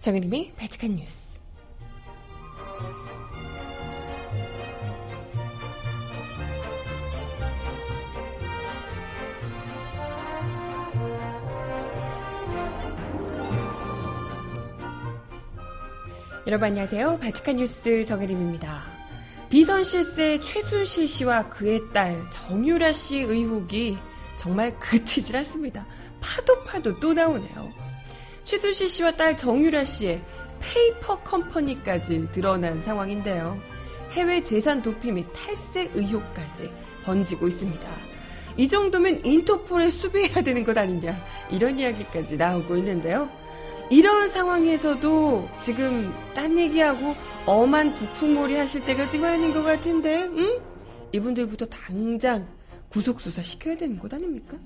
정은림의 바칙한 뉴스. 여러분 안녕하세요. 바칙한 뉴스 정혜림입니다. 비선 실세 최순실 씨와 그의 딸 정유라 씨 의혹이 정말 그치질 않습니다. 파도 파도 또 나오네요. 최순실 씨와 딸 정유라 씨의 페이퍼 컴퍼니까지 드러난 상황인데요. 해외 재산 도피 및 탈세 의혹까지 번지고 있습니다. 이 정도면 인터폴에 수배해야 되는 것 아니냐 이런 이야기까지 나오고 있는데요. 이런 상황에서도 지금 딴 얘기하고 엄한 북풍몰이 하실 때가 지금 아닌 것 같은데, 응? 이분들부터 당장 구속수사 시켜야 되는 것 아닙니까?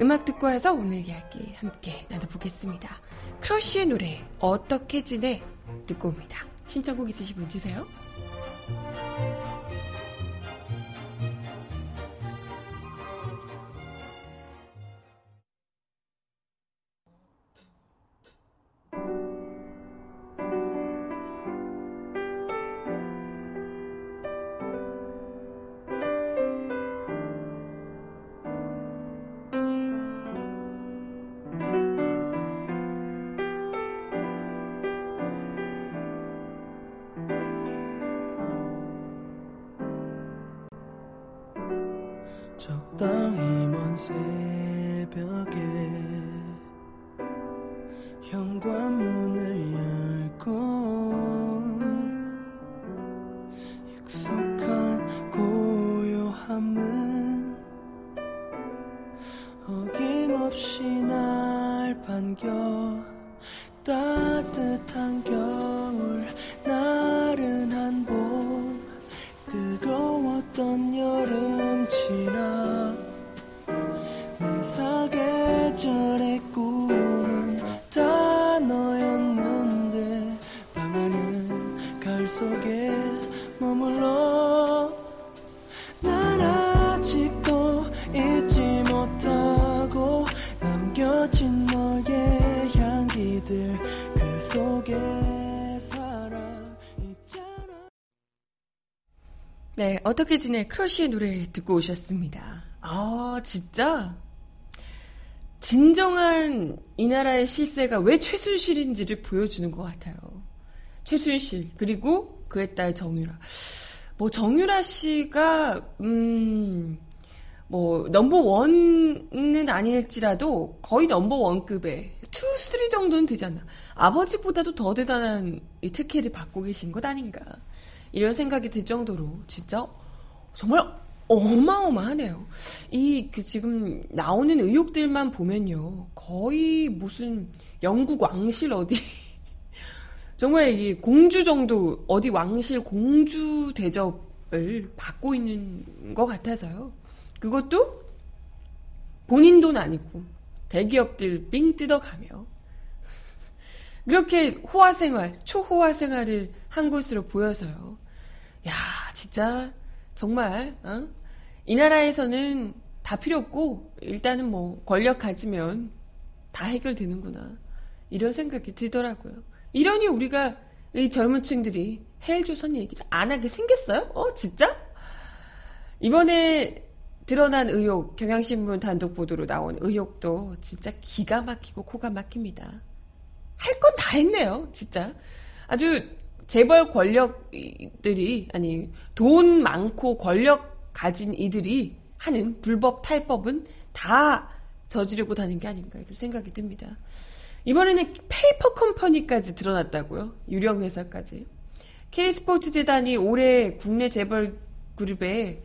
음악 듣고 와서 오늘 이야기 함께 나눠보겠습니다. 크러쉬의 노래 어떻게 지내 듣고 옵니다. 신청곡 있으신 분 주세요. 사계절의 꿈은 다 너였는데 방 안은 가을 속에 머물러 난 아직도 잊지 못하고 남겨진 너의 향기들 그 속에 네, 어떻게 지내 크러쉬의 노래 듣고 오셨습니다. 아, 진짜 진정한 이 나라의 실세가 왜 최순실인지를 보여주는 것 같아요. 최순실 그리고 그의 딸 정유라. 뭐 정유라 씨가 음. 뭐 넘버 원은 아닐지라도 거의 넘버 원급의 two, three 정도는 되지 않나. 아버지보다도 더 대단한 이 특혜를 받고 계신 것 아닌가. 이런 생각이 들 정도로 진짜 정말 어마어마하네요. 이 그 지금 나오는 의혹들만 보면요. 거의 무슨 영국 왕실 어디 정말 이 공주 정도 어디 왕실 공주 대접을 받고 있는 것 같아서요. 그것도 본인 돈 아니고 대기업들 삥 뜯어가며 그렇게 호화 생활, 초호화 생활을 한 것으로 보여서요. 야, 진짜 정말 어? 이 나라에서는 다 필요 없고 일단은 뭐 권력 가지면 다 해결되는구나 이런 생각이 들더라고요. 이러니 우리가 이 젊은 층들이 헬조선 얘기를 안 하게 생겼어요? 어, 진짜? 이번에 드러난 의혹, 경향신문 단독 보도로 나온 의혹도 진짜 기가 막히고 코가 막힙니다. 할 건 다 했네요, 진짜. 아주 재벌 권력들이, 아니, 돈 많고 권력 가진 이들이 하는 불법 탈법은 다 저지르고 다닌 게 아닌가, 이런 생각이 듭니다. 이번에는 페이퍼 컴퍼니까지 드러났다고요? 유령 회사까지. K스포츠 재단이 올해 국내 재벌 그룹에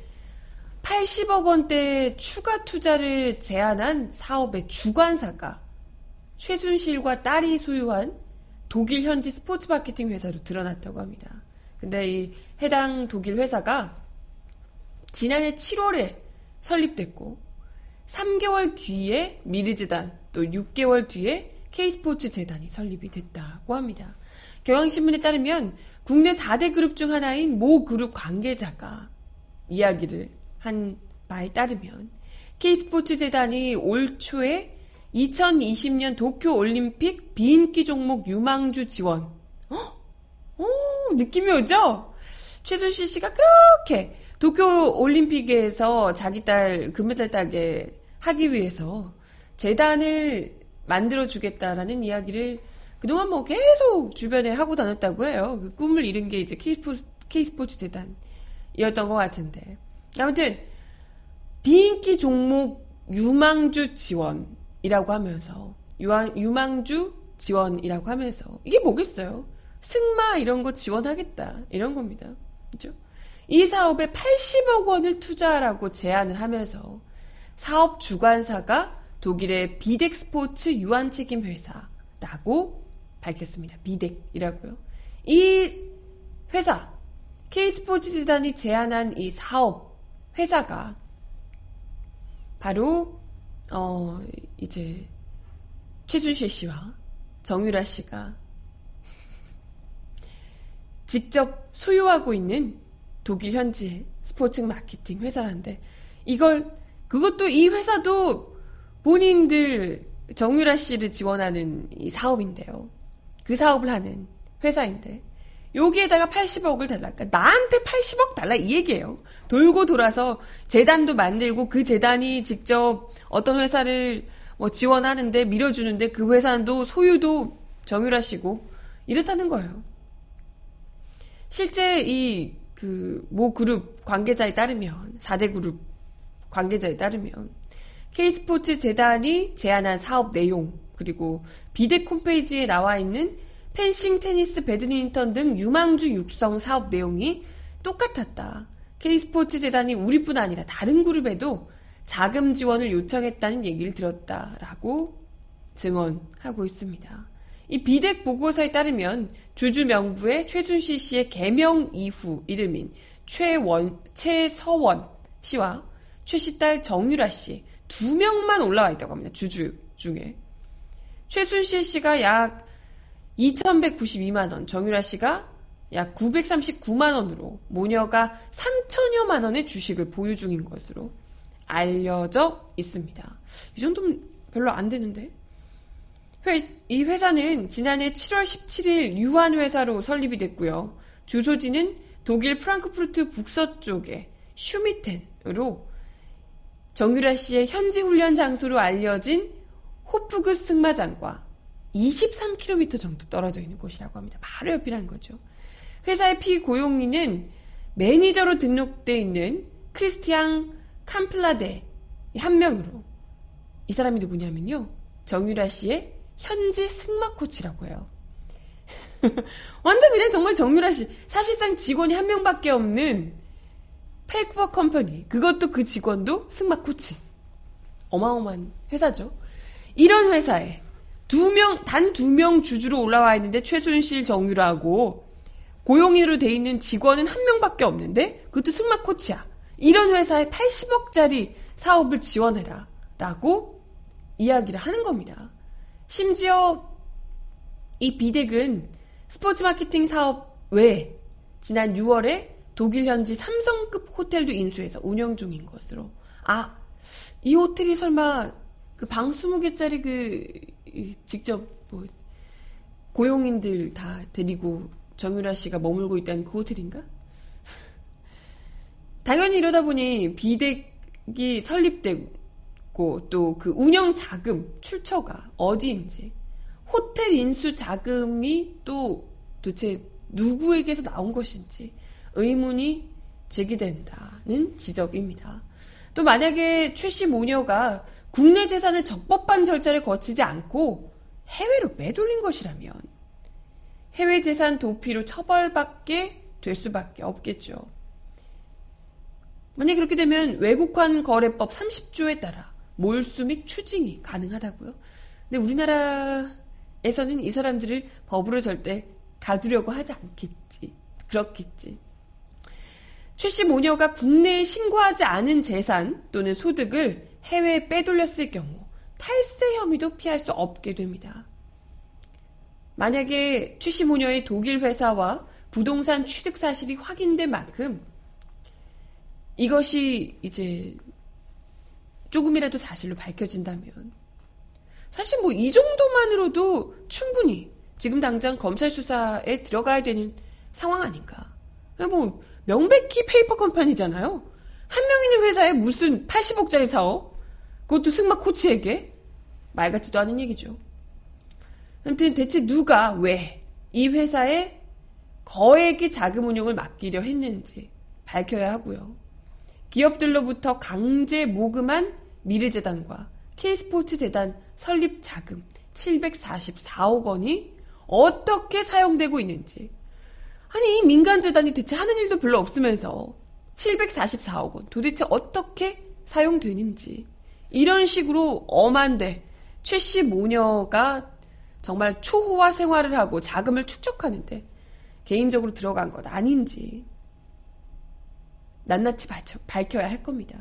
80억 원대 추가 투자를 제안한 사업의 주관사가 최순실과 딸이 소유한 독일 현지 스포츠 마케팅 회사로 드러났다고 합니다. 근데 이 해당 독일 회사가 지난해 7월에 설립됐고 3개월 뒤에 미르재단 또 6개월 뒤에 K스포츠 재단이 설립이 됐다고 합니다. 경향신문에 따르면 국내 4대 그룹 중 하나인 모 그룹 관계자가 이야기를 한 바에 따르면 K스포츠 재단이 올 초에 2020년 도쿄 올림픽 비인기 종목 유망주 지원. 어? 오, 느낌이 오죠? 최순실 씨가 그렇게 도쿄 올림픽에서 자기 딸 금메달 따게 하기 위해서 재단을 만들어 주겠다라는 이야기를 그동안 뭐 계속 주변에 하고 다녔다고 해요. 그 꿈을 이룬 게 이제 K스포츠 재단이었던 것 같은데. 아무튼, 비인기 종목 유망주 지원 이라고 하면서, 유망, 유망주 지원이라고 하면서, 이게 뭐겠어요? 승마 이런 거 지원하겠다. 이런 겁니다. 그죠? 이 사업에 80억 원을 투자하라고 제안을 하면서, 사업 주관사가 독일의 비덱 스포츠 유한 책임 회사라고 밝혔습니다. 비덱이라고요. 이 회사 K스포츠 재단이 제안한 이 사업 회사가 바로 어 이제 최준실 씨와 정유라 씨가 직접 소유하고 있는 독일 현지 스포츠 마케팅 회사인데 이걸 그것도 이 회사도 본인들 정유라 씨를 지원하는 이 사업인데요. 그 사업을 하는 회사인데 여기에다가 80억을 달라. 그러니까 나한테 80억 달라 이 얘기예요. 돌고 돌아서 재단도 만들고 그 재단이 직접 어떤 회사를 뭐 지원하는데 밀어주는데 그 회사도 소유도 정유라 씨고 이렇다는 거예요. 실제 이 그 모 그룹 관계자에 따르면 4대 그룹 관계자에 따르면 K스포츠 재단이 제안한 사업 내용 그리고 비덱 홈페이지에 나와 있는 펜싱, 테니스, 배드민턴 등 유망주 육성 사업 내용이 똑같았다. K스포츠 재단이 우리뿐 아니라 다른 그룹에도 자금 지원을 요청했다는 얘기를 들었다라고 증언하고 있습니다. 이 비덱 보고서에 따르면 주주 명부의 최순실 씨의 개명 이후 이름인 최원, 최서원 씨와 최 씨 딸 정유라 씨 두 명만 올라와 있다고 합니다. 주주 중에. 최순실 씨가 약 2,192만 원, 정유라 씨가 약 939만 원으로 모녀가 3천여만 원의 주식을 보유 중인 것으로 알려져 있습니다. 이 정도면 별로 안 되는데? 회, 이 회사는 지난해 7월 17일 유한 회사로 설립이 됐고요. 주소지는 독일 프랑크푸르트 북서쪽의 슈미텐으로 정유라 씨의 현지 훈련 장소로 알려진 호프그 승마장과 23km 정도 떨어져 있는 곳이라고 합니다. 바로 옆이라는 거죠. 회사의 피고용인은 매니저로 등록돼 있는 크리스티앙 캄플라데 한 명으로 이 사람이 누구냐면요. 정유라 씨의 현지 승마 코치라고 해요. 완전 그냥 정말 정유라 씨 사실상 직원이 한 명밖에 없는 페이커 컴퍼니 그것도 그 직원도 승마 코치 어마어마한 회사죠. 이런 회사에 두 명, 단 두 명 주주로 올라와 있는데 최순실 정유라고 고용인으로 돼 있는 직원은 한 명밖에 없는데 그것도 승마 코치야. 이런 회사에 80억짜리 사업을 지원해라. 라고 이야기를 하는 겁니다. 심지어 이 비덱은 스포츠 마케팅 사업 외에 지난 6월에 독일 현지 삼성급 호텔도 인수해서 운영 중인 것으로. 아, 이 호텔이 설마 그 방 20개짜리 그 직접 뭐 고용인들 다 데리고 정유라 씨가 머물고 있다는 그 호텔인가? 당연히 이러다 보니 비덱이 설립되고 또 그 운영 자금 출처가 어디인지 호텔 인수 자금이 또 도대체 누구에게서 나온 것인지 의문이 제기된다는 지적입니다. 또 만약에 최씨 모녀가 국내 재산을 적법한 절차를 거치지 않고 해외로 빼돌린 것이라면 해외 재산 도피로 처벌받게 될 수밖에 없겠죠. 만약 그렇게 되면 외국환 거래법 30조에 따라 몰수 및 추징이 가능하다고요. 근데 우리나라에서는 이 사람들을 법으로 절대 가두려고 하지 않겠지. 그렇겠지. 최씨 모녀가 국내에 신고하지 않은 재산 또는 소득을 해외에 빼돌렸을 경우 탈세 혐의도 피할 수 없게 됩니다. 만약에 최씨 모녀의 독일 회사와 부동산 취득 사실이 확인된 만큼 이것이 이제 조금이라도 사실로 밝혀진다면 사실 뭐 이 정도만으로도 충분히 지금 당장 검찰 수사에 들어가야 되는 상황 아닌가. 뭐 명백히 페이퍼 컴퍼니잖아요. 한 명 있는 회사에 무슨 80억짜리 사업? 그것도 승마 코치에게? 말 같지도 않은 얘기죠. 아무튼 대체 누가 왜 이 회사에 거액의 자금 운용을 맡기려 했는지 밝혀야 하고요. 기업들로부터 강제 모금한 미래재단과 K스포츠 재단 설립 자금 744억 원이 어떻게 사용되고 있는지. 아니, 이 민간재단이 대체 하는 일도 별로 없으면서 744억 원 도대체 어떻게 사용되는지. 이런 식으로 엄한데 최 씨 모녀가 정말 초호화 생활을 하고 자금을 축적하는데 개인적으로 들어간 것 아닌지 낱낱이 밝혀야 할 겁니다.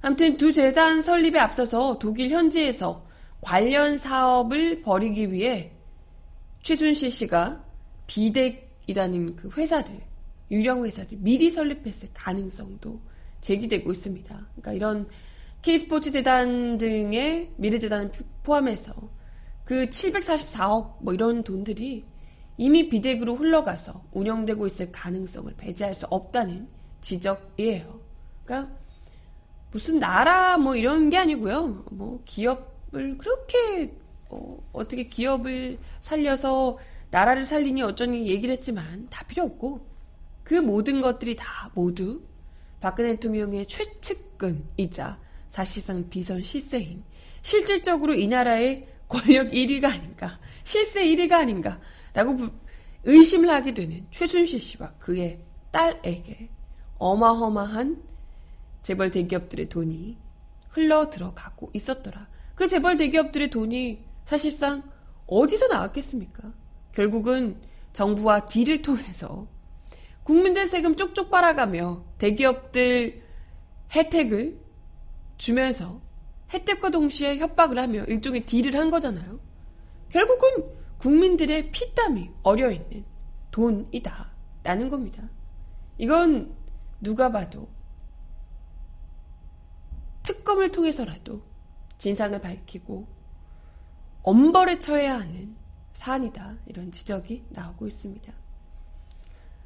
아무튼 두 재단 설립에 앞서서 독일 현지에서 관련 사업을 벌이기 위해 최순실 씨가 비덱이라는 그 회사를 유령 회사를 미리 설립했을 가능성도 제기되고 있습니다. 그러니까 이런 K스포츠 재단 등의 미래재단을 포함해서 그 744억 뭐 이런 돈들이 이미 비덱으로 흘러가서 운영되고 있을 가능성을 배제할 수 없다는 지적이에요. 그러니까 무슨 나라 뭐 이런 게 아니고요. 뭐 기업을 그렇게 어, 어떻게 기업을 살려서 나라를 살리니 어쩌니 얘기를 했지만 다 필요 없고 그 모든 것들이 다 모두 박근혜 대통령의 최측근이자 사실상 비선 실세인 실질적으로 이 나라의 권력 1위가 아닌가 실세 1위가 아닌가 라고 의심을 하게 되는 최순실 씨와 그의 딸에게 어마어마한 재벌 대기업들의 돈이 흘러 들어가고 있었더라. 그 재벌 대기업들의 돈이 사실상 어디서 나왔겠습니까? 결국은 정부와 딜을 통해서 국민들 세금 쪽쪽 빨아가며 대기업들 혜택을 주면서 혜택과 동시에 협박을 하며 일종의 딜을 한 거잖아요. 결국은 국민들의 피땀이 어려있는 돈이다. 라는 겁니다. 이건 누가 봐도 특검을 통해서라도 진상을 밝히고 엄벌에 처해야 하는 사안이다. 이런 지적이 나오고 있습니다.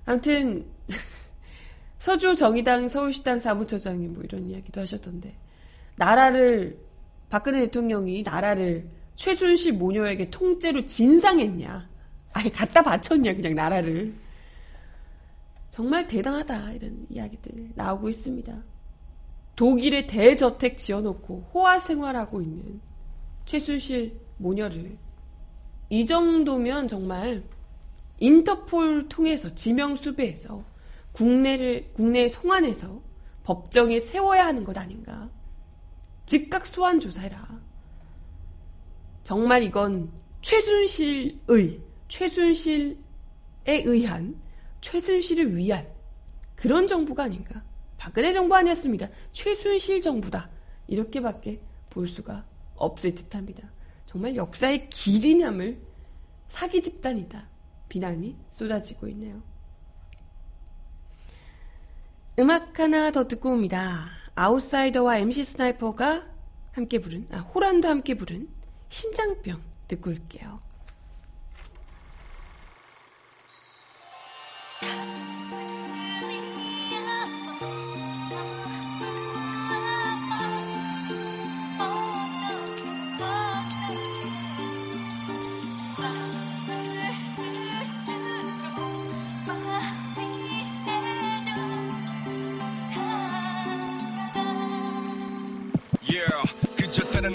아무튼 서주 정의당 서울시당 사무처장님 뭐 이런 이야기도 하셨던데 나라를 박근혜 대통령이 나라를 최순실 모녀에게 통째로 진상했냐 아니 갖다 바쳤냐 그냥 나라를 정말 대단하다 이런 이야기들 나오고 있습니다. 독일에 대저택 지어놓고 호화 생활하고 있는 최순실 모녀를 이 정도면 정말 인터폴 통해서 지명 수배해서 국내를 국내에 송환해서 법정에 세워야 하는 것 아닌가? 즉각 소환 조사해라. 정말 이건 최순실의 최순실에 의한 최순실을 위한 그런 정부가 아닌가? 박근혜 정부 아니었습니다. 최순실 정부다. 이렇게밖에 볼 수가 없을 듯합니다. 정말 역사의 길이 남을 사기 집단이다. 비난이 쏟아지고 있네요. 음악 하나 더 듣고 옵니다. 아웃사이더와 MC 스나이퍼가 함께 부른, 아, 호란도 함께 부른 심장병 듣고 올게요.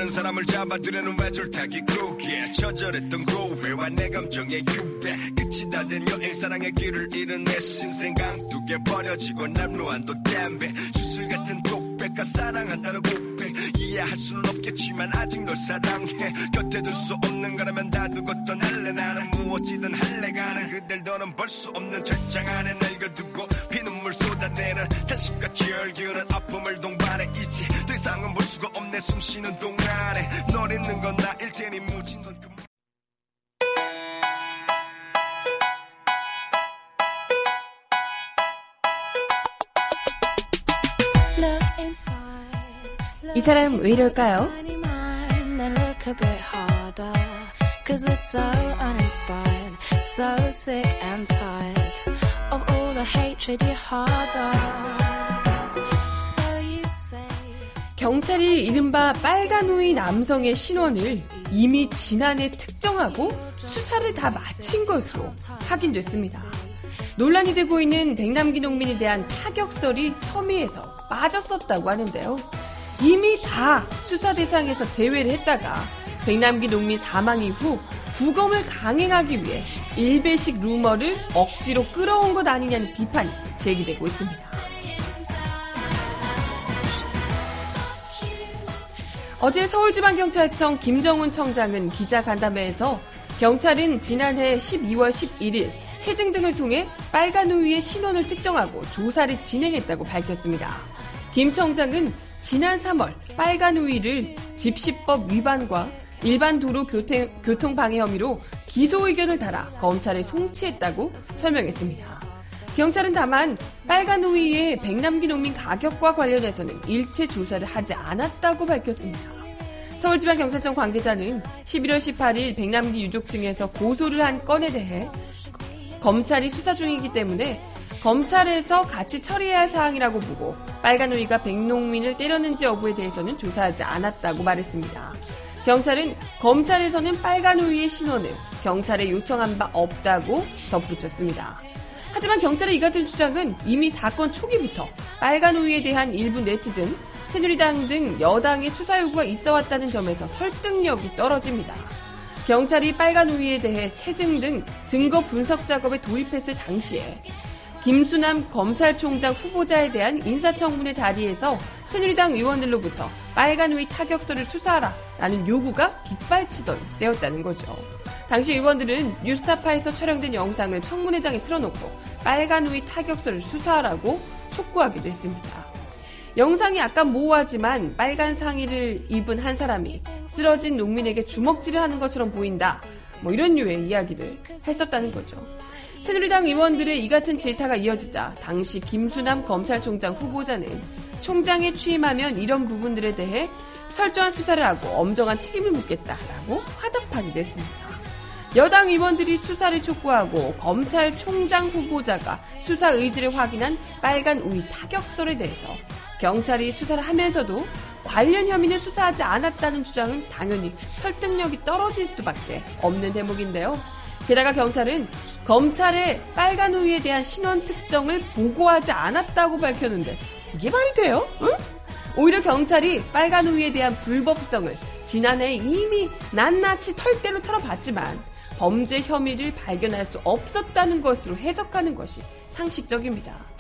사랑하는 사람을 잡아두려는 외줄타기 그게 처절했던 고회와 내 감정의 유배. 끝이 다 된 여행 사랑의 길을 잃은 내 신생 강두개 버려지고 남루한 또 댐배. 주술 같은 독백과 사랑한다는 고백. 이해할 수는 없겠지만 아직 널 사랑해. 곁에 둘 수 없는 거라면 다 두고 떠날래. 나는 무엇이든 할래. 가는 그댈 더는 볼 수 없는 절장 안에 늙어두고 피눈물 쏟아내는 탄식과 열기는 아픔을 볼 수가 없네 숨 쉬는 동안에 널 있는 건 나일 테니 무진 건 그... 이 사람 왜 이럴까요? 경찰이 이른바 빨간 우이 남성의 신원을 이미 지난해 특정하고 수사를 다 마친 것으로 확인됐습니다. 논란이 되고 있는 백남기 농민에 대한 타격설이 혐의에서 빠졌었다고 하는데요. 이미 다 수사 대상에서 제외를 했다가 백남기 농민 사망 이후 부검을 강행하기 위해 일배식 루머를 억지로 끌어온 것 아니냐는 비판이 제기되고 있습니다. 어제 서울지방경찰청 김정훈 청장은 기자간담회에서 경찰은 지난해 12월 11일 체증 등을 통해 빨간 우유의 신원을 특정하고 조사를 진행했다고 밝혔습니다. 김 청장은 지난 3월 빨간 우유를 집시법 위반과 일반 도로 교통, 교통방해 혐의로 기소 의견을 달아 검찰에 송치했다고 설명했습니다. 경찰은 다만 빨간 우유의 백남기 농민 가격과 관련해서는 일체 조사를 하지 않았다고 밝혔습니다. 서울지방경찰청 관계자는 11월 18일 백남기 유족 측에서 고소를 한 건에 대해 검찰이 수사 중이기 때문에 검찰에서 같이 처리해야 할 사항이라고 보고 빨간 우이가 백농민을 때렸는지 여부에 대해서는 조사하지 않았다고 말했습니다. 경찰은 검찰에서는 빨간 우이의 신원을 경찰에 요청한 바 없다고 덧붙였습니다. 하지만 경찰의 이 같은 주장은 이미 사건 초기부터 빨간 우유에 대한 일부 네티즌, 새누리당 등 여당의 수사 요구가 있어 왔다는 점에서 설득력이 떨어집니다. 경찰이 빨간 우유에 대해 체증 등 증거 분석 작업에 도입했을 당시에 김수남 검찰총장 후보자에 대한 인사청문회 자리에서 새누리당 의원들로부터 빨간 우유 타격서를 수사하라 라는 요구가 빗발치던 때였다는 거죠. 당시 의원들은 뉴스타파에서 촬영된 영상을 청문회장에 틀어놓고 빨간 우유 타격서를 수사하라고 촉구하기도 했습니다. 영상이 약간 모호하지만 빨간 상의를 입은 한 사람이 쓰러진 농민에게 주먹질을 하는 것처럼 보인다. 뭐 이런 류의 이야기를 했었다는 거죠. 새누리당 의원들의 이 같은 질타가 이어지자 당시 김수남 검찰총장 후보자는 총장에 취임하면 이런 부분들에 대해 철저한 수사를 하고 엄정한 책임을 묻겠다라고 화답하기도 했습니다. 여당 의원들이 수사를 촉구하고 검찰총장 후보자가 수사 의지를 확인한 빨간 우이 타격설에 대해서 경찰이 수사를 하면서도 관련 혐의는 수사하지 않았다는 주장은 당연히 설득력이 떨어질 수밖에 없는 대목인데요. 게다가 경찰은 검찰의 빨간 우유에 대한 신원 특정을 보고하지 않았다고 밝혔는데 이게 말이 돼요? 응? 오히려 경찰이 빨간 우유에 대한 불법성을 지난해 이미 낱낱이 털대로 털어봤지만 범죄 혐의를 발견할 수 없었다는 것으로 해석하는 것이 상식적입니다.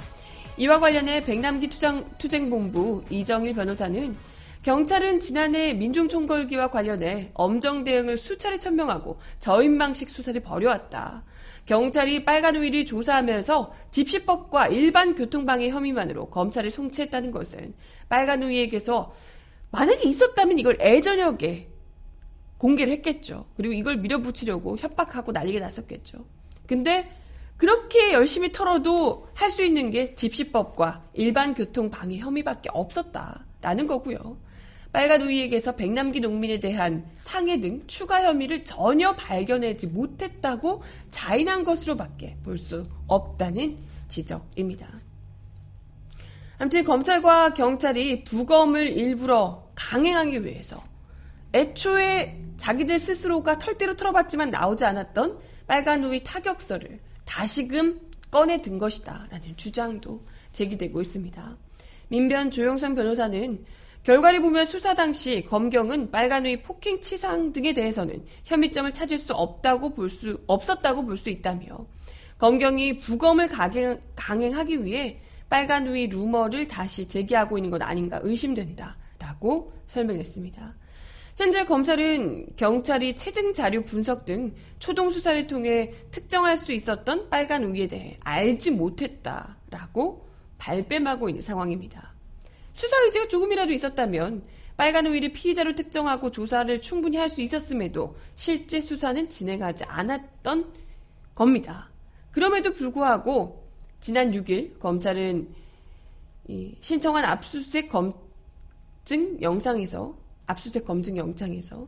이와 관련해 백남기 투쟁, 투쟁본부 이정일 변호사는 경찰은 지난해 민중총궐기와 관련해 엄정 대응을 수차례 천명하고 저인방식 수사를 벌여왔다. 경찰이 빨간 우위를 조사하면서 집시법과 일반 교통방해 혐의만으로 검찰을 송치했다는 것은 빨간 우위에게서 만약에 있었다면 이걸 애저녁에 공개를 했겠죠. 그리고 이걸 밀어붙이려고 협박하고 난리가 났었겠죠. 근데 그렇게 열심히 털어도 할 수 있는 게 집시법과 일반 교통 방해 혐의밖에 없었다라는 거고요. 빨간 우이에게서 백남기 농민에 대한 상해 등 추가 혐의를 전혀 발견하지 못했다고 자인한 것으로밖에 볼 수 없다는 지적입니다. 아무튼 검찰과 경찰이 부검을 일부러 강행하기 위해서 애초에 자기들 스스로가 털대로 털어봤지만 나오지 않았던 빨간 우이 타격서를 다시금 꺼내 든 것이다. 라는 주장도 제기되고 있습니다. 민변 조영선 변호사는 결과를 보면 수사 당시 검경은 빨간의 폭행 치상 등에 대해서는 혐의점을 찾을 수 없다고 볼 수 없었다고 볼 수 있다며 검경이 부검을 강행, 강행하기 위해 빨간우이 루머를 다시 제기하고 있는 것 아닌가 의심된다라고 설명했습니다. 현재 검찰은 경찰이 체증 자료 분석 등 초동 수사를 통해 특정할 수 있었던 빨간 우유에 대해 알지 못했다라고 발뺌하고 있는 상황입니다. 수사 의지가 조금이라도 있었다면 빨간 우유를 피의자로 특정하고 조사를 충분히 할 수 있었음에도 실제 수사는 진행하지 않았던 겁니다. 그럼에도 불구하고 지난 6일 검찰은 신청한 압수수색 검증 영상에서 압수수색 검증 영장에서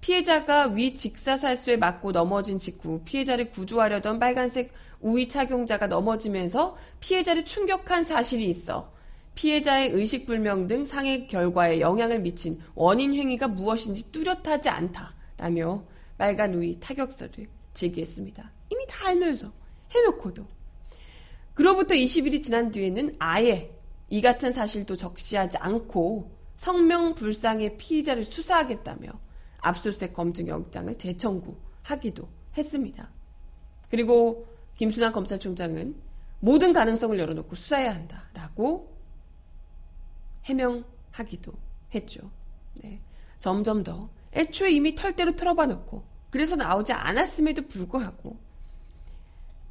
피해자가 위 직사살수에 맞고 넘어진 직후 피해자를 구조하려던 빨간색 우위 착용자가 넘어지면서 피해자를 충격한 사실이 있어 피해자의 의식불명 등 상해 결과에 영향을 미친 원인 행위가 무엇인지 뚜렷하지 않다라며 빨간 우위 타격서를 제기했습니다. 이미 다 알면서 해놓고도. 그로부터 20일이 지난 뒤에는 아예 이 같은 사실도 적시하지 않고 성명불상의 피의자를 수사하겠다며 압수수색 검증 영장을 재청구하기도 했습니다. 그리고 김순환 검찰총장은 모든 가능성을 열어놓고 수사해야 한다라고 해명하기도 했죠. 네. 점점 더 애초에 이미 털대로 틀어봐 놓고 그래서 나오지 않았음에도 불구하고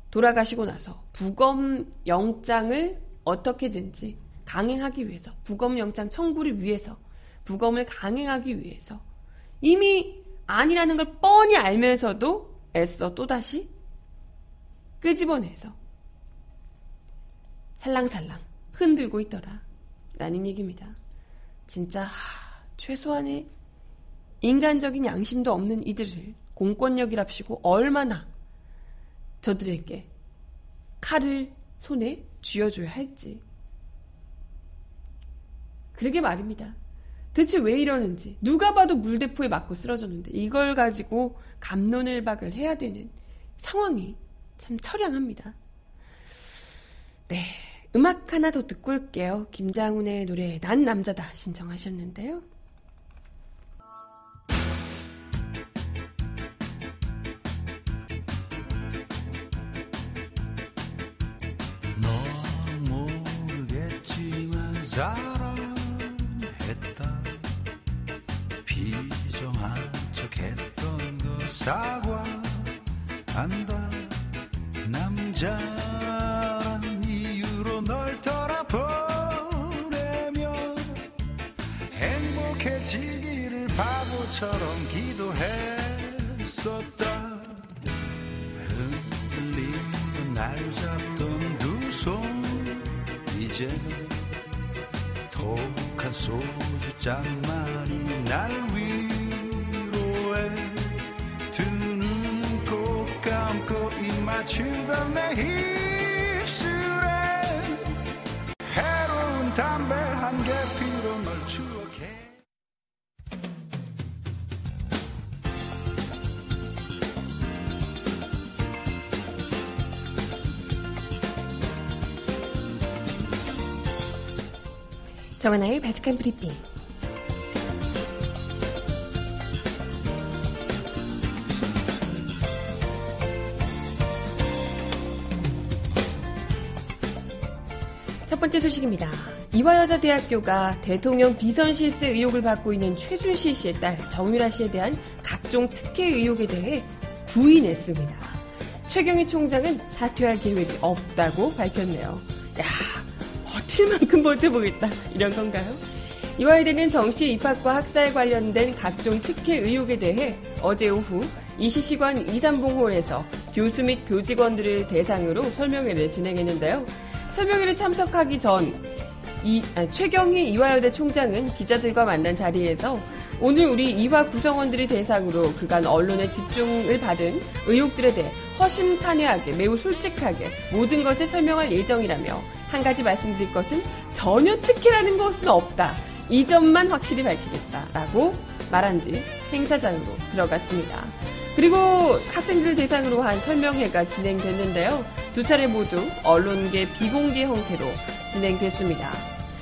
돌아가시고 나서 부검 영장을 어떻게든지 강행하기 위해서 부검 영장 청구를 위해서 부검을 강행하기 위해서. 이미 아니라는 걸 뻔히 알면서도 애써 또다시 끄집어내서 살랑살랑 흔들고 있더라. 라는 얘기입니다. 진짜 하, 최소한의 인간적인 양심도 없는 이들을 공권력이랍시고 얼마나 저들에게 칼을 손에 쥐어줘야 할지 그러게 말입니다. 대체 왜 이러는지 누가 봐도 물대포에 맞고 쓰러졌는데 이걸 가지고 감론을박을 해야 되는 상황이 참 처량합니다. 네, 음악 하나 더 듣고 올게요. 김장훈의 노래 난 남자다 신청하셨는데요. 너 모르겠지만 비정한 척했던 거 사과 한다. 남자란 이유로 널 떠나보내며 행복해지기를 바보처럼 기도했었다. 흔들리는 날 잡던 두 손 이제 독한 소주 잔만이 날 위로해 입 맞추던 내 입술에 해로운 담배 한 개 피로 널 추억해 정하나의 바칙한 브리핑. 번째 소식입니다. 이화여자대학교가 대통령 비선 실세 의혹을 받고 있는 최순실 씨의 딸 정유라 씨에 대한 각종 특혜 의혹에 대해 부인했습니다. 최경희 총장은 사퇴할 계획이 없다고 밝혔네요. 야, 버틸 만큼 버텨보겠다. 이런 건가요? 이화여대는 정시 입학과 학살 관련된 각종 특혜 의혹에 대해 어제 오후 이시시관 이삼봉홀에서 교수 및 교직원들을 대상으로 설명회를 진행했는데요. 설명회를 참석하기 전 이, 아, 최경희 이화여대 총장은 기자들과 만난 자리에서 오늘 우리 이화 구성원들이 대상으로 그간 언론의 집중을 받은 의혹들에 대해 허심탄회하게 매우 솔직하게 모든 것을 설명할 예정이라며 한 가지 말씀드릴 것은 전혀 특혜라는 것은 없다. 이 점만 확실히 밝히겠다라고 말한 뒤 행사 장으로 들어갔습니다. 그리고 학생들 대상으로 한 설명회가 진행됐는데요. 두 차례 모두 언론계 비공개 형태로 진행됐습니다.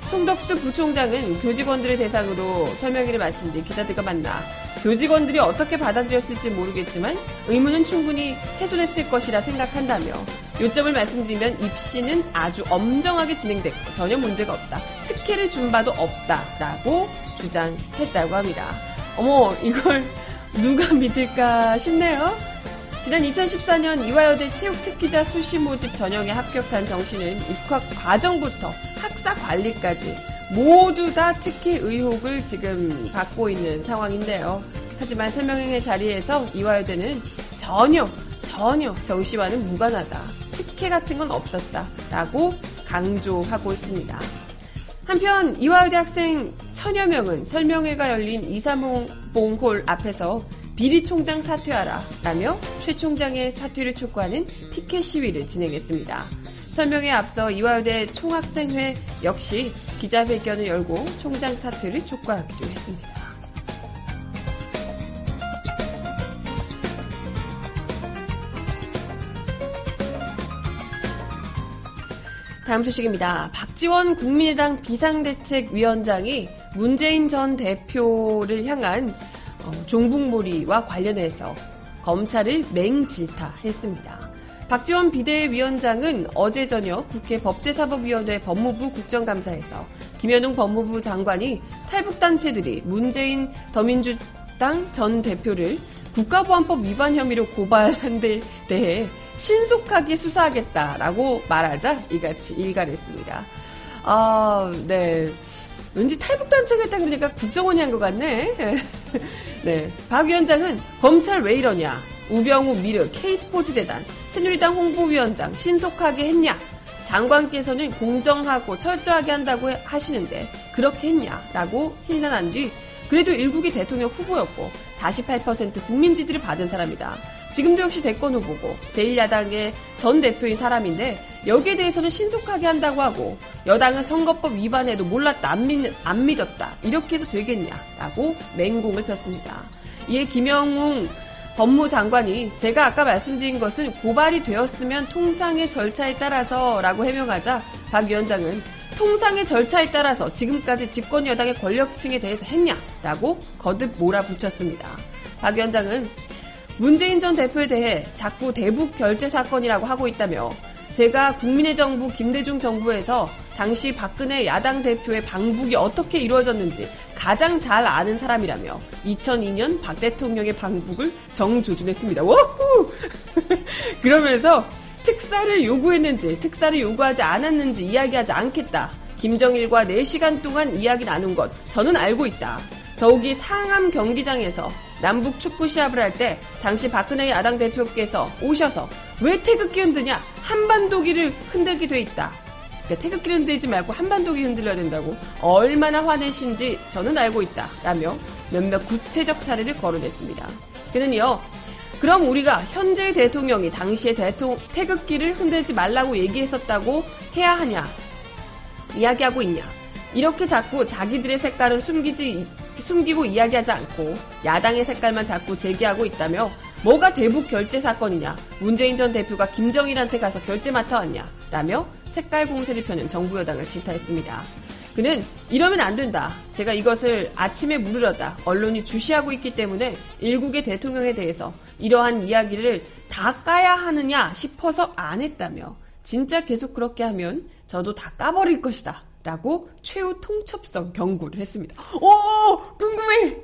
송덕수 부총장은 교직원들을 대상으로 설명회를 마친 뒤 기자들과 만나 교직원들이 어떻게 받아들였을지 모르겠지만 의문은 충분히 해소됐을 것이라 생각한다며 요점을 말씀드리면 입시는 아주 엄정하게 진행됐고 전혀 문제가 없다. 특혜를 준 바도 없다라고 주장했다고 합니다. 어머 이걸 누가 믿을까 싶네요. 지난 2014년 이화여대 체육특기자 수시 모집 전형에 합격한 정 씨는 입학 과정부터 학사 관리까지 모두 다 특혜 의혹을 지금 받고 있는 상황인데요. 하지만 설명회 자리에서 이화여대는 전혀 전혀 정 씨와는 무관하다. 특혜 같은 건 없었다 라고 강조하고 있습니다. 한편 이화여대 학생 천여 명은 설명회가 열린 이사봉홀 앞에서 비리 총장 사퇴하라 라며 최 총장의 사퇴를 촉구하는 피켓 시위를 진행했습니다. 설명에 앞서 이화여대 총학생회 역시 기자회견을 열고 총장 사퇴를 촉구하기도 했습니다. 다음 소식입니다. 박지원 국민의당 비상대책위원장이 문재인 전 대표를 향한 어, 종북몰이와 관련해서 검찰을 맹질타했습니다. 박지원 비대위원장은 어제 저녁 국회 법제사법위원회 법무부 국정감사에서 김현웅 법무부 장관이 탈북단체들이 문재인 더민주당 전 대표를 국가보안법 위반 혐의로 고발한 데 대해 신속하게 수사하겠다라고 말하자 이같이 일갈했습니다. 아, 네. 왠지 탈북단체가 있다 그러니까 국정원이 한 것 같네. 네. 박 위원장은 검찰 왜 이러냐. 우병우 미르 K스포츠재단 새누리당 홍보위원장 신속하게 했냐. 장관께서는 공정하고 철저하게 한다고 하시는데 그렇게 했냐라고 힐난한 뒤 그래도 일국의 대통령 후보였고 48% 국민 지지를 받은 사람이다. 지금도 역시 대권 후보고 제1야당의 전 대표인 사람인데 여기에 대해서는 신속하게 한다고 하고 여당은 선거법 위반에도 몰랐다 안, 믿, 안 믿었다 이렇게 해서 되겠냐라고 맹공을 폈습니다. 이에 김영웅 법무장관이 제가 아까 말씀드린 것은 고발이 되었으면 통상의 절차에 따라서라고 해명하자 박 위원장은 통상의 절차에 따라서 지금까지 집권 여당의 권력층에 대해서 했냐라고 거듭 몰아붙였습니다. 박 위원장은 문재인 전 대표에 대해 자꾸 대북 결제 사건이라고 하고 있다며 제가 국민의 정부 김대중 정부에서 당시 박근혜 야당 대표의 방북이 어떻게 이루어졌는지 가장 잘 아는 사람이라며 2002년 박 대통령의 방북을 정조준했습니다. 워후! 그러면서 특사를 요구했는지 특사를 요구하지 않았는지 이야기하지 않겠다. 김정일과 4시간 동안 이야기 나눈 것 저는 알고 있다. 더욱이 상암 경기장에서 남북 축구 시합을 할 때 당시 박근혜 야당 대표께서 오셔서 왜 태극기 흔드냐 한반도기를 흔들게 돼 있다. 그러니까 태극기를 흔들지 말고 한반도기 흔들려야 된다고 얼마나 화내신지 저는 알고 있다. 라며 몇몇 구체적 사례를 거론했습니다. 그는요. 그럼 우리가 현재 대통령이 당시에 대통령 태극기를 흔들지 말라고 얘기했었다고 해야 하냐? 이야기하고 있냐? 이렇게 자꾸 자기들의 색깔을 숨기지 숨기고 이야기하지 않고 야당의 색깔만 자꾸 제기하고 있다며 뭐가 대북 결제 사건이냐? 문재인 전 대표가 김정일한테 가서 결제 맡아왔냐? 라며 색깔 공세를 펴는 정부 여당을 질타했습니다. 그는 이러면 안 된다. 제가 이것을 아침에 물으려다 언론이 주시하고 있기 때문에 일국의 대통령에 대해서 이러한 이야기를 다 까야 하느냐 싶어서 안 했다며 진짜 계속 그렇게 하면 저도 다 까버릴 것이다. 라고 최후 통첩성 경고를 했습니다. 오! 궁금해!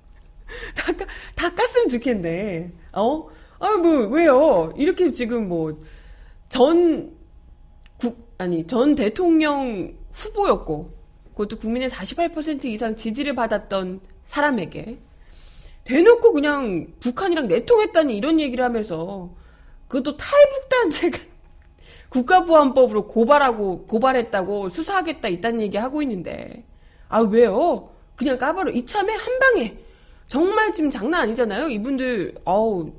다, 까, 다 깠으면 좋겠네. 어? 아, 뭐, 왜요? 이렇게 지금 뭐, 전, 국, 아니, 전 대통령 후보였고, 그것도 국민의 48% 이상 지지를 받았던 사람에게, 대놓고 그냥 북한이랑 내통했다니 이런 얘기를 하면서, 그것도 탈북단체가 국가보안법으로 고발하고, 고발했다고 수사하겠다 이딴 얘기 하고 있는데, 아, 왜요? 그냥 까바로 이참에 한 방에, 정말 지금 장난 아니잖아요? 이분들, 어우,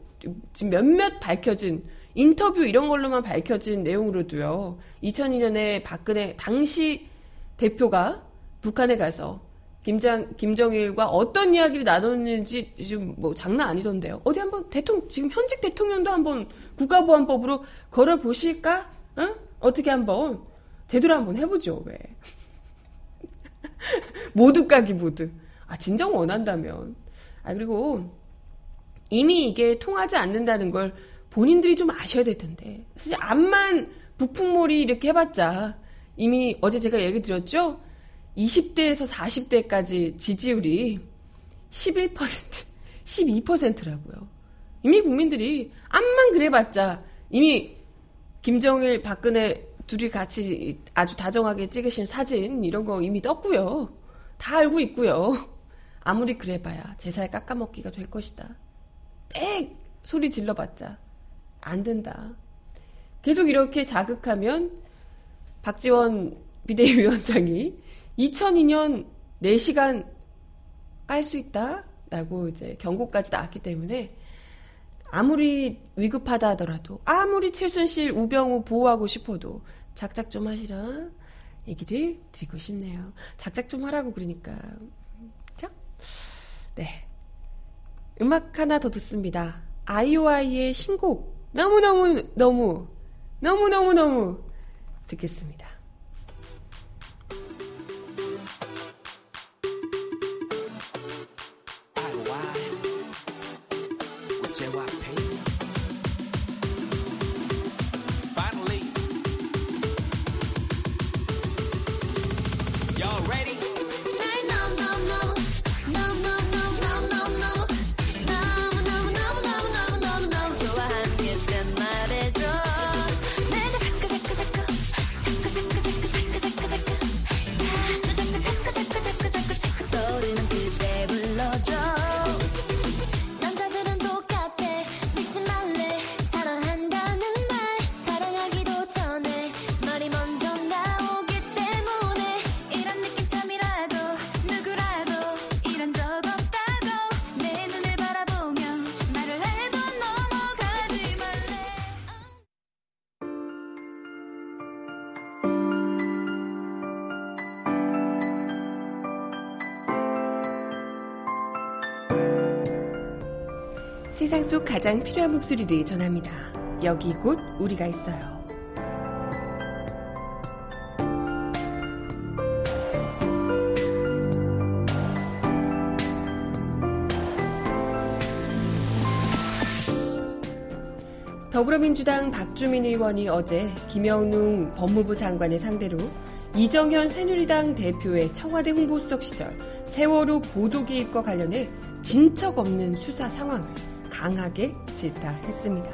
지금 몇몇 밝혀진, 인터뷰 이런 걸로만 밝혀진 내용으로도요. 2002년에 박근혜 당시 대표가 북한에 가서 김장 김정일과 어떤 이야기를 나눴는지 지금 뭐 장난 아니던데요. 어디 한번 대통령 지금 현직 대통령도 한번 국가보안법으로 걸어 보실까? 어? 어떻게 한번 제대로 한번 해보죠. 왜? 모두 까기 모두. 아 진정 원한다면. 아 그리고 이미 이게 통하지 않는다는 걸 본인들이 좀 아셔야 될 텐데. 사실 암만 북풍몰이 이렇게 해봤자 이미 어제 제가 얘기 드렸죠? 20대에서 40대까지 지지율이 11%, 12%라고요. 이미 국민들이 암만 그래봤자 이미 김정일, 박근혜 둘이 같이 아주 다정하게 찍으신 사진 이런 거 이미 떴고요. 다 알고 있고요. 아무리 그래봐야 제사에 깎아먹기가 될 것이다. 빽 소리 질러봤자 안 된다. 계속 이렇게 자극하면 박지원 비대위원장이 2002년 4시간 깔 수 있다? 라고 이제 경고까지 나왔기 때문에 아무리 위급하다 하더라도 아무리 최순실, 우병우 보호하고 싶어도 작작 좀 하시라 얘기를 드리고 싶네요. 작작 좀 하라고 그러니까. 자, 네. 음악 하나 더 듣습니다. 아이오아이의 신곡 너무너무 너무 너무너무 너무 듣겠습니다. Finally. 세상 속 가장 필요한 목소리를 전합니다. 여기 곧 우리가 있어요. 더불어민주당 박주민 의원이 어제 김영웅 법무부 장관을 상대로 이정현 새누리당 대표의 청와대 홍보수석 시절 세월호 보도 개입과 관련해 진척 없는 수사 상황을 강하게 질타했습니다.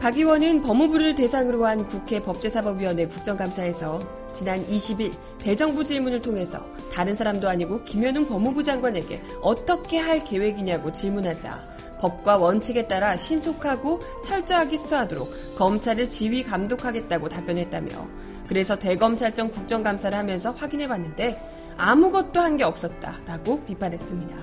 박 의원은 법무부를 대상으로 한 국회 법제사법위원회 국정감사에서 지난 20일 대정부 질문을 통해서 다른 사람도 아니고 김현웅 법무부 장관에게 어떻게 할 계획이냐고 질문하자 법과 원칙에 따라 신속하고 철저하게 수사하도록 검찰을 지휘 감독하겠다고 답변했다며 그래서 대검찰청 국정감사를 하면서 확인해 봤는데 아무것도 한 게 없었다라고 비판했습니다.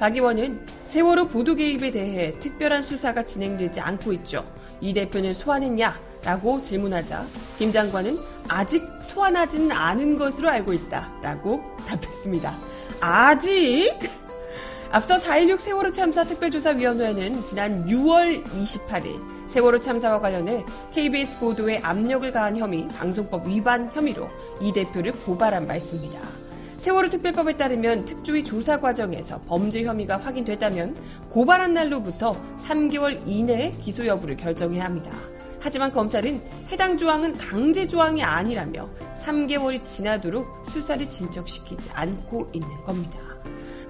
박 의원은 세월호 보도 개입에 대해 특별한 수사가 진행되지 않고 있죠. 이 대표는 소환했냐? 라고 질문하자 김 장관은 아직 소환하지는 않은 것으로 알고 있다. 라고 답했습니다. 아직? 앞서 4.16 세월호 참사 특별조사위원회는 지난 6월 28일 세월호 참사와 관련해 KBS 보도에 압력을 가한 혐의, 방송법 위반 혐의로 이 대표를 고발한 바 있습니다. 세월호 특별법에 따르면 특조위 조사 과정에서 범죄 혐의가 확인됐다면 고발한 날로부터 3개월 이내에 기소 여부를 결정해야 합니다. 하지만 검찰은 해당 조항은 강제 조항이 아니라며 3개월이 지나도록 수사를 진척시키지 않고 있는 겁니다.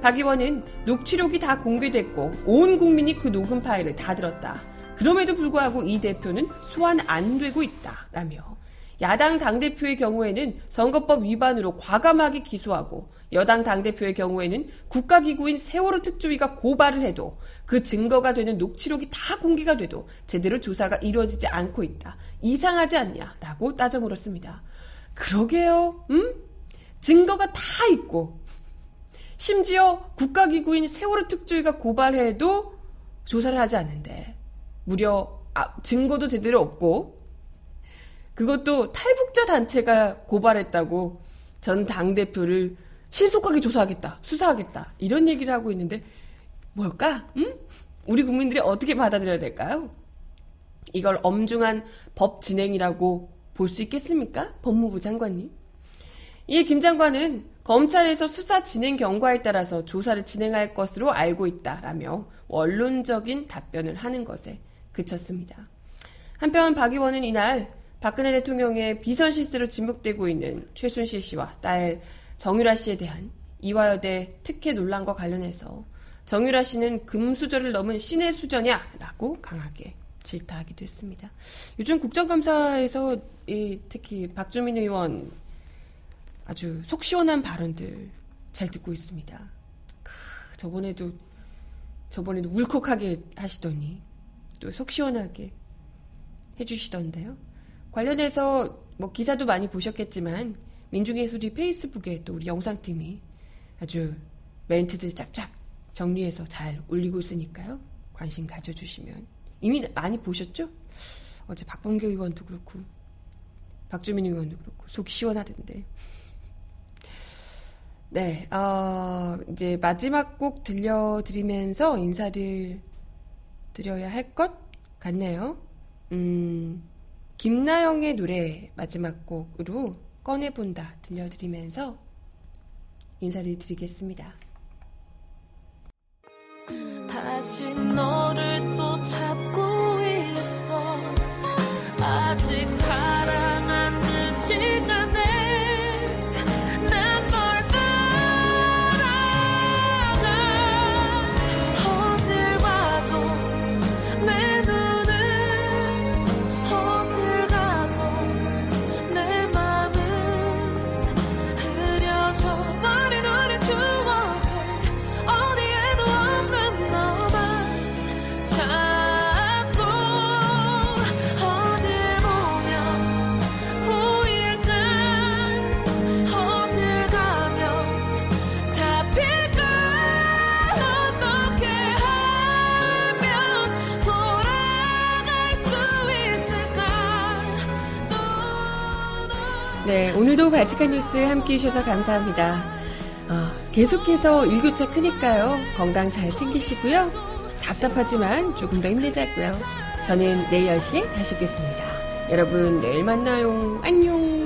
박 의원은 녹취록이 다 공개됐고 온 국민이 그 녹음 파일을 다 들었다. 그럼에도 불구하고 이 대표는 소환 안 되고 있다라며 야당 당대표의 경우에는 선거법 위반으로 과감하게 기소하고 여당 당대표의 경우에는 국가기구인 세월호 특조위가 고발을 해도 그 증거가 되는 녹취록이 다 공개가 돼도 제대로 조사가 이루어지지 않고 있다. 이상하지 않냐라고 따져 물었습니다. 그러게요. 음? 증거가 다 있고 심지어 국가기구인 세월호 특조위가 고발해도 조사를 하지 않는데 무려 아, 증거도 제대로 없고 그것도 탈북자 단체가 고발했다고 전 당대표를 신속하게 조사하겠다, 수사하겠다, 이런 얘기를 하고 있는데, 뭘까? 응? 우리 국민들이 어떻게 받아들여야 될까요? 이걸 엄중한 법 진행이라고 볼 수 있겠습니까? 법무부 장관님. 이에 김 장관은 검찰에서 수사 진행 경과에 따라서 조사를 진행할 것으로 알고 있다라며 원론적인 답변을 하는 것에 그쳤습니다. 한편 박 의원은 이날 박근혜 대통령의 비선 실세로 지목되고 있는 최순실 씨와 딸 정유라 씨에 대한 이화여대 특혜 논란과 관련해서 정유라 씨는 금수저를 넘은 신의 수저냐라고 강하게 질타하기도 했습니다. 요즘 국정감사에서 이 특히 박주민 의원 아주 속 시원한 발언들 잘 듣고 있습니다. 크, 저번에도 저번에도 울컥하게 하시더니 또 속 시원하게 해주시던데요. 관련해서 뭐 기사도 많이 보셨겠지만 민중예술이 페이스북에 또 우리 영상팀이 아주 멘트들 짝짝 정리해서 잘 올리고 있으니까요. 관심 가져주시면. 이미 많이 보셨죠? 어제 박범계 의원도 그렇고, 박주민 의원도 그렇고, 속이 시원하던데. 네, 어, 이제 마지막 곡 들려드리면서 인사를 드려야 할 것 같네요. 음, 김나영의 노래 마지막 곡으로 꺼내본다 들려드리면서 인사를 드리겠습니다. 다시 너를 또 찾고 네, 오늘도 발칙한 뉴스 함께 해주셔서 감사합니다. 어, 계속해서 일교차 크니까요. 건강 잘 챙기시고요. 답답하지만 조금 더 힘내자고요. 저는 내일 10시에 다시 오겠습니다. 여러분, 내일 만나요. 안녕.